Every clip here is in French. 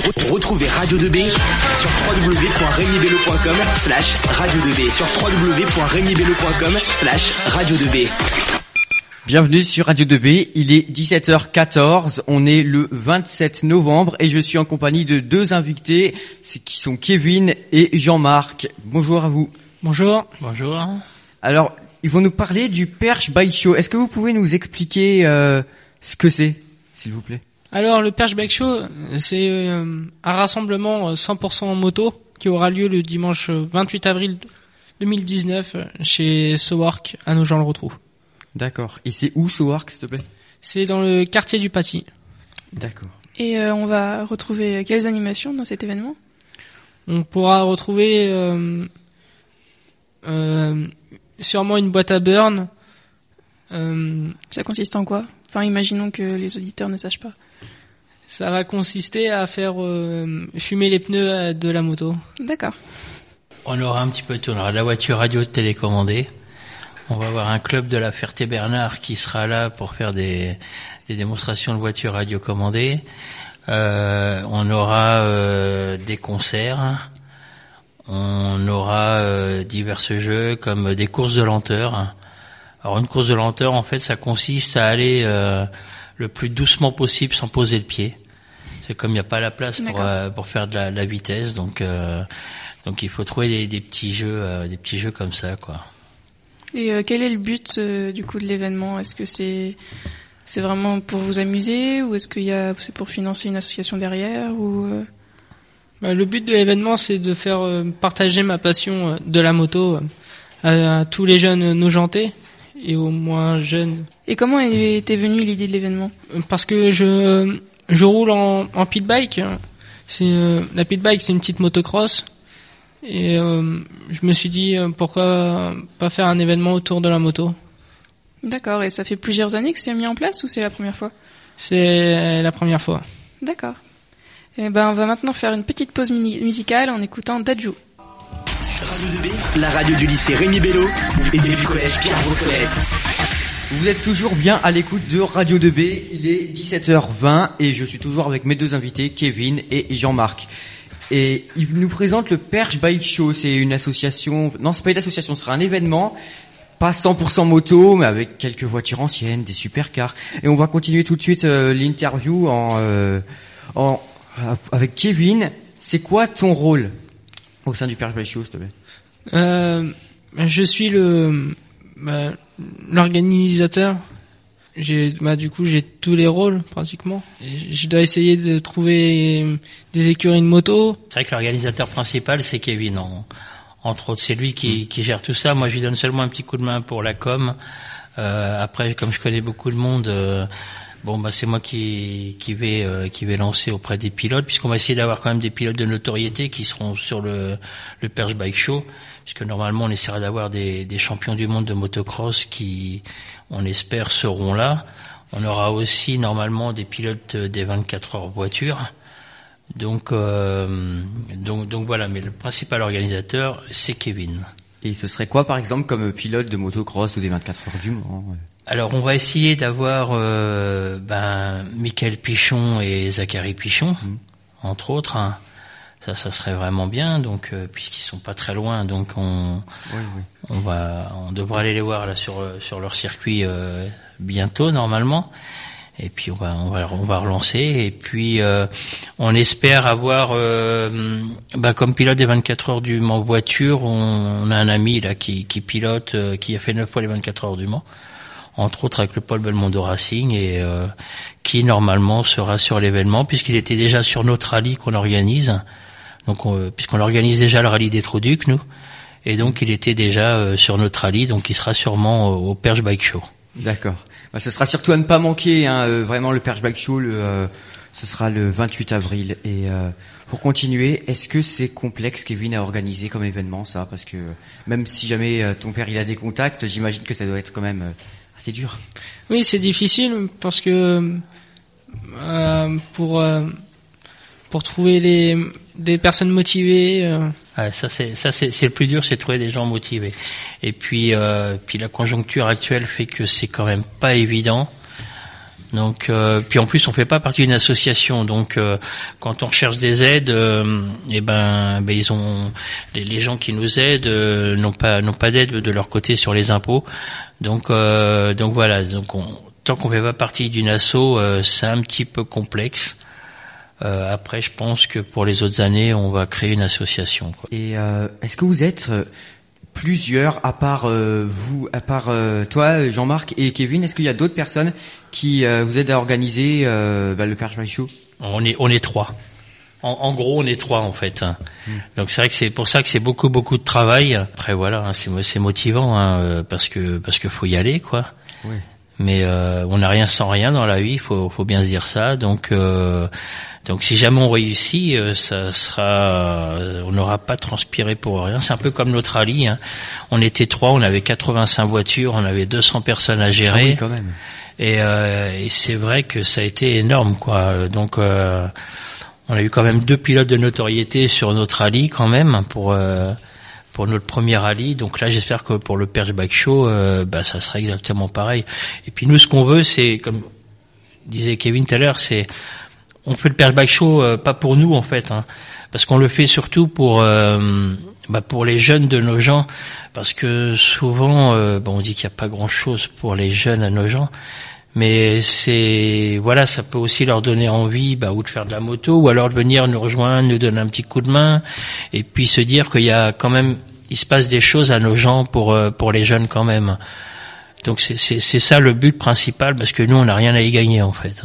Retrouvez Radio 2B sur www.regnibello.com slash radio 2B sur www.regnibello.com slash radio 2B. Bienvenue sur Radio 2B, il est 17h14, on est le 27 novembre et je suis en compagnie de deux invités qui sont Kevin et Jean-Marc. Bonjour à vous. Bonjour. Bonjour. Alors, ils vont nous parler du Perche Bike Show. Est-ce que vous pouvez nous expliquer euh, ce que c'est, s'il vous plaît? Alors, le Perche Bike Show, c'est euh, un rassemblement 100% en moto qui aura lieu le dimanche 28 avril 2019 chez Sowork à Nogent-le-Rotrou. D'accord. Et c'est où Sowork, s'il te plaît? C'est dans le quartier du Paty. D'accord. Et euh, on va retrouver quelles animations dans cet événement? On pourra retrouver euh, euh, sûrement une boîte à burn. Euh, ça consiste en quoi? Enfin, imaginons que les auditeurs ne sachent pas. Ça va consister à faire euh, fumer les pneus de la moto. D'accord. On aura un petit peu tout. On aura la voiture radio télécommandée. On va avoir un club de la Ferté-Bernard qui sera là pour faire des, des démonstrations de voitures radiocommandées. Euh, on aura euh, des concerts. On aura euh, divers jeux comme des courses de lenteur. Alors une course de lenteur, en fait, ça consiste à aller euh, le plus doucement possible sans poser le pied. C'est comme il n'y a pas la place pour, euh, pour faire de la, de la vitesse, donc donc il faut trouver des, des petits jeux, des petits jeux comme ça, quoi. Et euh, quel est le but euh, du coup de l'événement? Est-ce que c'est c'est vraiment pour vous amuser ou est-ce qu'il y a c'est pour financer une association derrière ou euh... bah, Le but de l'événement c'est de faire partager ma passion de la moto à, à tous les jeunes nojentais et aux moins jeunes. Et comment était venue l'idée de l'événement? Parce que je je roule en, en pit bike. C'est la pit bike c'est une petite motocross et euh, je me suis dit euh, pourquoi pas faire un événement autour de la moto. D'accord. Et ça fait plusieurs années que c'est mis en place ou c'est la première fois? C'est la première fois. D'accord. Et ben on va maintenant faire une petite pause musicale en écoutant Dajou. Radio 2B, la radio du lycée Rémi Bello et du collège Pierre Brossolette. Vous êtes toujours bien à l'écoute de Radio 2B, il est 17h20 et je suis toujours avec mes deux invités, Kevin et Jean-Marc. Et il nous présente le Perche Bike Show. C'est une association. Non, c'est pas une association. Ce sera un événement. Pas 100% moto, mais avec quelques voitures anciennes, des supercars. Et on va continuer tout de suite euh, l'interview en, euh, en avec Kevin. C'est quoi ton rôle au sein du Perche Bike Show, s'il te plaît? Euh, Je suis le bah, l'organisateur j'ai bah du coup j'ai tous les rôles pratiquement. je dois essayer de trouver des écuries de moto. C'est vrai que l'organisateur principal c'est Kevin. En, entre autres, c'est lui qui, qui, gère tout ça. Moi, je lui donne seulement un petit coup de main pour la com. Euh, après, comme je connais beaucoup de monde, euh, bon bah c'est moi qui qui vais euh, qui vais lancer auprès des pilotes, puisqu'on va essayer d'avoir quand même des pilotes de notoriété qui seront sur le le Perche Bike Show, puisque normalement on essaiera d'avoir des des champions du monde de motocross qui on espère, seront là. On aura aussi normalement des pilotes des 24 heures voiture. Donc, euh, donc, donc voilà. Mais le principal organisateur, c'est Kevin. Et ce serait quoi, par exemple, comme pilote de motocross ou des 24 heures du Mans Alors, on va essayer d'avoir euh, ben, Michael Pichon et Zachary Pichon, mmh. entre autres. Hein. Ça, ça serait vraiment bien. Donc, euh, puisqu'ils sont pas très loin, donc on, oui, oui. on va, on devrait aller les voir là sur sur leur circuit euh, bientôt normalement. Et puis on va on va on va relancer. Et puis euh, on espère avoir, euh, bah, comme pilote des 24 heures du Mans voiture, on, a un ami là qui qui pilote, euh, qui a fait neuf fois les 24 heures du Mans entre autres avec le Paul Belmondo Racing et euh, qui normalement sera sur l'événement puisqu'il était déjà sur notre rallye qu'on organise donc, puisqu'on organise déjà le rallye des Trous-Ducs, nous, et donc il était déjà euh, sur notre rallye, donc il sera sûrement au Perche Bike Show. D'accord. Bah, ce sera surtout à ne pas manquer, hein, euh, vraiment le Perche Bike Show, euh, ce sera le 28 avril. Et pour continuer, est-ce que c'est complexe, Kevin, à organiser comme événement, ça? Parce que même si jamais ton père il a des contacts, j'imagine que ça doit être quand même assez dur. Oui, c'est difficile parce que pour pour trouver les des personnes motivées. Ça c'est le plus dur, c'est trouver des gens motivés. Et puis euh, puis la conjoncture actuelle fait que c'est quand même pas évident. Donc, euh, puis en plus, on fait pas partie d'une association. Donc, euh, quand on recherche des aides, euh, eh ben, ben, ils ont les, gens qui nous aident euh, n'ont pas n'ont pas d'aide de leur côté sur les impôts. Donc, euh, donc voilà. Donc, on, tant qu'on fait pas partie d'une asso, c'est un petit peu complexe. Euh, après, je pense que pour les autres années, on va créer une association. Quoi. Et euh, est-ce que vous êtes euh, plusieurs, à part euh, vous, à part euh, toi, Jean-Marc et Kevin, est-ce qu'il y a d'autres personnes qui euh, vous aident à organiser euh, bah, le Perche Bike Show On est on est trois. En, en gros, on est trois en fait. hein. Donc c'est vrai que c'est pour ça que c'est beaucoup beaucoup de travail. Après voilà, hein, c'est c'est motivant hein, parce que parce que faut y aller quoi. Oui. Mais euh, on n'a rien sans rien dans la vie, faut faut bien se dire ça. Donc euh, donc si jamais on réussit, euh, ça sera, euh, on n'aura pas transpiré pour rien. C'est un peu comme notre rallye. hein. On était trois, on avait 85 voitures, on avait 200 personnes à Ah gérer. oui, quand même. Et, euh, et c'est vrai que ça a été énorme, quoi. Donc, euh, on a eu quand même deux pilotes de notoriété sur notre rallye, quand même, pour euh, pour notre premier rallye. Donc là, j'espère que pour le Perche Bike Show, euh, bah, ça sera exactement pareil. Et puis nous, ce qu'on veut, c'est comme disait Kevin tout à l'heure, c'est on fait le Perche Bike Show euh, pas pour nous en fait, hein, parce qu'on le fait surtout pour euh, bah, pour les jeunes de nos gens, parce que souvent, euh, on dit qu'il n'y a pas grand chose pour les jeunes à nos gens, mais c'est voilà, ça peut aussi leur donner envie, bah, ou de faire de la moto, ou alors de venir nous rejoindre, nous donner un petit coup de main, et puis se dire qu'il y a quand même, il se passe des choses à nos gens pour pour les jeunes quand même. Donc c'est ça le but principal, parce que nous on n'a rien à y gagner en fait.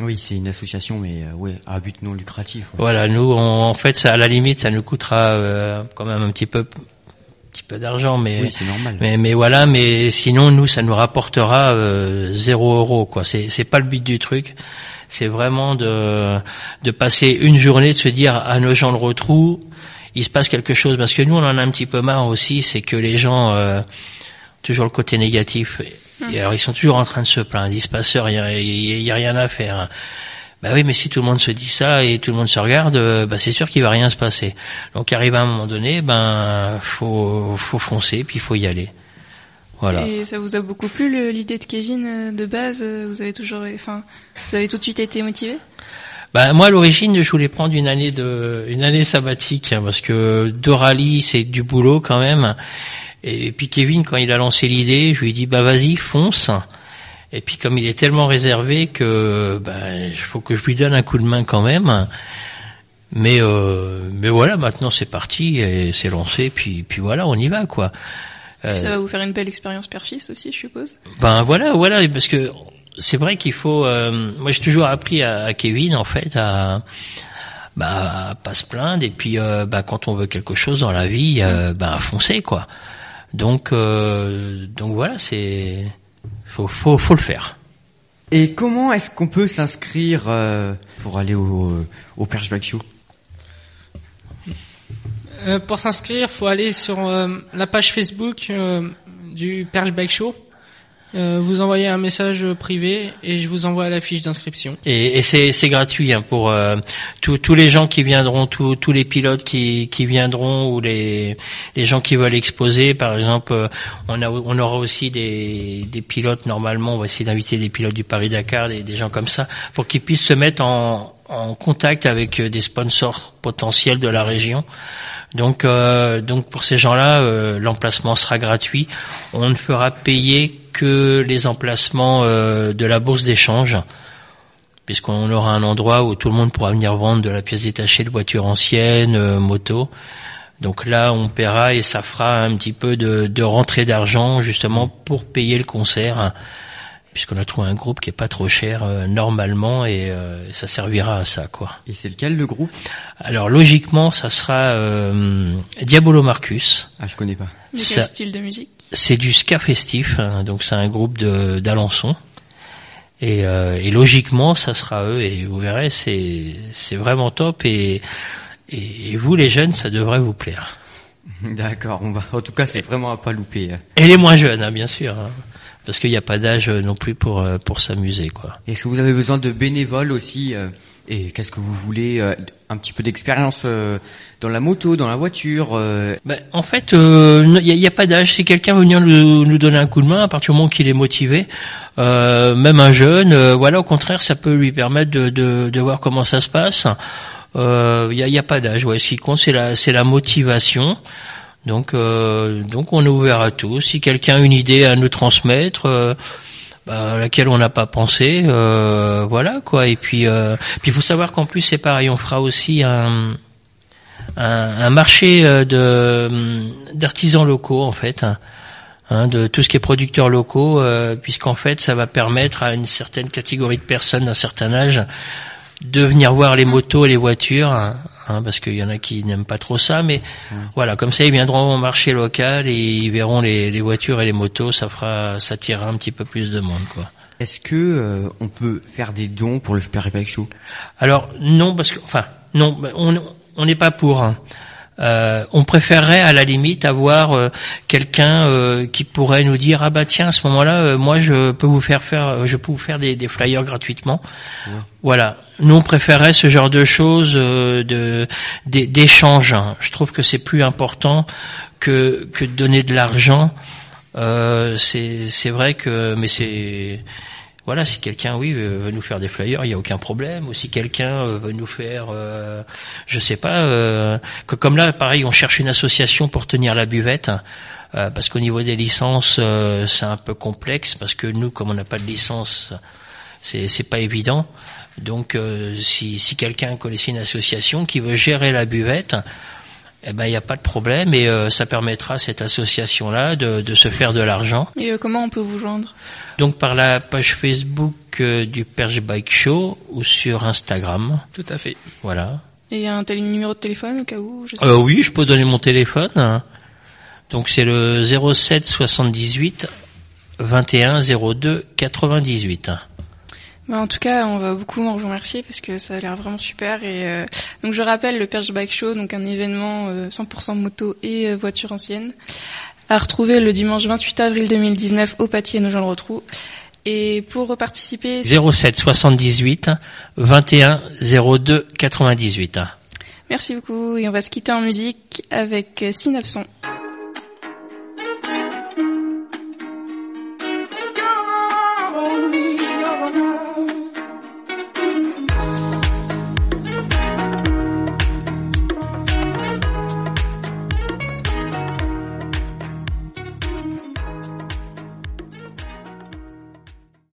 Oui, c'est une association, mais euh, ouais, à but non lucratif. ouais. Voilà, nous, on- en fait, ça, à la limite, ça nous coûtera euh, quand même un petit peu, petit peu d'argent, mais, Oui, c'est normal. mais, mais voilà, mais sinon, nous, ça nous rapportera euh, zéro euro, quoi. C'est, c'est pas le but du truc. C'est vraiment de, de passer une journée, de se dire à nos gens le retrou, il se passe quelque chose, parce que nous, on en a un petit peu marre aussi, c'est que les gens, euh, toujours le côté négatif. Et alors ils sont toujours en train de se plaindre, il se passe rien, il y, a- il y a rien à faire. Bah oui, mais si tout le monde se dit ça et tout le monde se regarde, euh, bah c'est sûr qu'il va rien se passer. Donc arrive à un moment donné, ben faut faut foncer puis il faut y aller. Voilà. Et ça vous a beaucoup plu l'idée de Kevin euh, de base? Euh, Vous avez toujours, enfin, vous avez tout de suite été motivé? Bah moi à l'origine je voulais prendre une année de une année sabbatique hein, parce que deux rallyes c'est du boulot quand même. Et puis Kevin quand il a lancé l'idée, je lui ai dit bah vas-y fonce. Et puis comme il est tellement réservé que bah il faut que je lui donne un coup de main quand même. Mais euh, mais voilà maintenant c'est parti et c'est lancé puis puis voilà on y va quoi. Euh, Ça va vous faire une belle expérience perfiste aussi, je suppose. ben voilà, voilà, parce que c'est vrai qu'il faut. euh, moi, j'ai toujours appris à, à Kevin en fait à bah à pas se plaindre et puis euh, bah quand on veut quelque chose dans la vie, euh, bah à foncer quoi. Donc euh, donc voilà, c'est faut faut faut le faire. Et comment est-ce qu'on peut s'inscrire euh, pour aller au, au Perche Bike Show Euh, pour s'inscrire, faut aller sur euh, la page Facebook euh, du Perche Bike Show. Euh, vous envoyez un message privé et je vous envoie la fiche d'inscription. Et, c'est gratuit hein, pour euh, tous les gens qui viendront, tous les pilotes qui qui viendront ou les les gens qui veulent exposer. Par exemple, euh, on aura aussi des des pilotes normalement. On va essayer d'inviter des pilotes du Paris Dakar, des, des gens comme ça, pour qu'ils puissent se mettre en en contact avec euh, des sponsors potentiels de la région. Donc, euh, donc pour ces gens-là, euh, l'emplacement sera gratuit. On ne fera payer que les emplacements euh, de la bourse d'échange puisqu'on aura un endroit où tout le monde pourra venir vendre de la pièce détachée de voitures anciennes, motos. Donc là, on paiera et ça fera un petit peu de, de rentrée d'argent justement pour payer le concert, puisqu'on a trouvé un groupe qui est pas trop cher euh, normalement et euh, ça servira à ça quoi. Et c'est lequel le groupe? Alors logiquement, ça sera euh, Diabolo Marcus. Ah, je connais pas. Ça- quel style de musique? C'est du ska festif, hein, donc c'est un groupe de d'Alençon. Et, euh, et logiquement, ça sera eux. Et vous verrez, c'est c'est vraiment top. Et, et et vous, les jeunes, ça devrait vous plaire. D'accord, on va. En tout cas, c'est vraiment à pas louper. hein. Et les moins jeunes, hein, bien sûr. hein. Parce qu'il n'y a pas d'âge non plus pour euh, pour s'amuser quoi. Est-ce que vous avez besoin de bénévoles aussi euh, Et qu'est-ce que vous voulez euh, Un petit peu d'expérience euh, dans la moto, dans la voiture euh, Ben, en fait, il n'y a, pas d'âge. Si quelqu'un veut venir nous, nous donner un coup de main, à partir du moment qu'il est motivé, euh, même un jeune, euh, voilà, au contraire, ça peut lui permettre de, de, de voir comment ça se passe. Il n'y a, y a pas d'âge. Ouais, ce qui compte, c'est la, c'est la motivation. Donc, euh, donc, on est ouvert à tout. Si quelqu'un a une idée à nous transmettre. euh, bah, à laquelle on n'a pas pensé, euh, voilà quoi. Et puis, euh, puis il faut savoir qu'en plus c'est pareil, on fera aussi un, un, un marché euh, de d'artisans locaux en fait, hein, de tout ce qui est producteurs locaux, puisqu'en fait ça va permettre à une certaine catégorie de personnes d'un certain âge de venir voir les motos et les voitures, hein, parce qu'il y en a qui n'aiment pas trop ça, mais voilà, comme ça ils viendront au marché local et ils verront les, les voitures et les motos, ça fera, ça tirera un petit peu plus de monde, quoi. Est-ce que euh, on peut faire des dons pour le Super Bike Show? Alors non, parce que, enfin, non, on on n'est pas pour. hein. Euh, on préférerait à la limite avoir euh, quelqu'un euh, qui pourrait nous dire ah bah tiens à ce moment-là euh, moi je peux vous faire faire je peux vous faire des, des flyers gratuitement. Voilà. Nous on préférerait ce genre de choses de d'é- d'échange. Hein. je trouve que c'est plus important que que de donner de l'argent. Euh, c'est c'est vrai que mais c'est voilà, si quelqu'un, oui, euh, veut nous faire des flyers, il n'y a aucun problème. Ou si quelqu'un euh, veut nous faire, euh, je sais pas, euh, que comme là, pareil, on cherche une association pour tenir la buvette, euh, parce qu'au niveau des licences, euh, c'est un peu complexe, parce que nous, comme on n'a pas de licence, c'est c'est pas évident. Donc, si, si quelqu'un connaissait une association qui veut gérer la buvette, eh ben, il n'y a pas de problème, et euh, ça permettra à cette association-là de, de se faire de l'argent. Et euh, comment on peut vous joindre? Donc par la page Facebook euh, du Perche Bike Show ou sur Instagram, Tout à fait. voilà. Et un tel numéro de téléphone au cas où je sais Euh, oui, je peux donner mon téléphone. Donc c'est le 07 78 21 02 98. Bah, en tout cas, on va beaucoup vous remercier parce que ça a l'air vraiment super. Et euh, donc je rappelle le Perche Bike Show, donc un événement euh, 100% moto et euh, voiture ancienne, à retrouver le dimanche 28 avril 2019 au Pâtier Nogent-le-Rotrou. Et pour participer, 07 78 21 02 98. merci beaucoup. Et on va se quitter en musique avec euh, Synapson.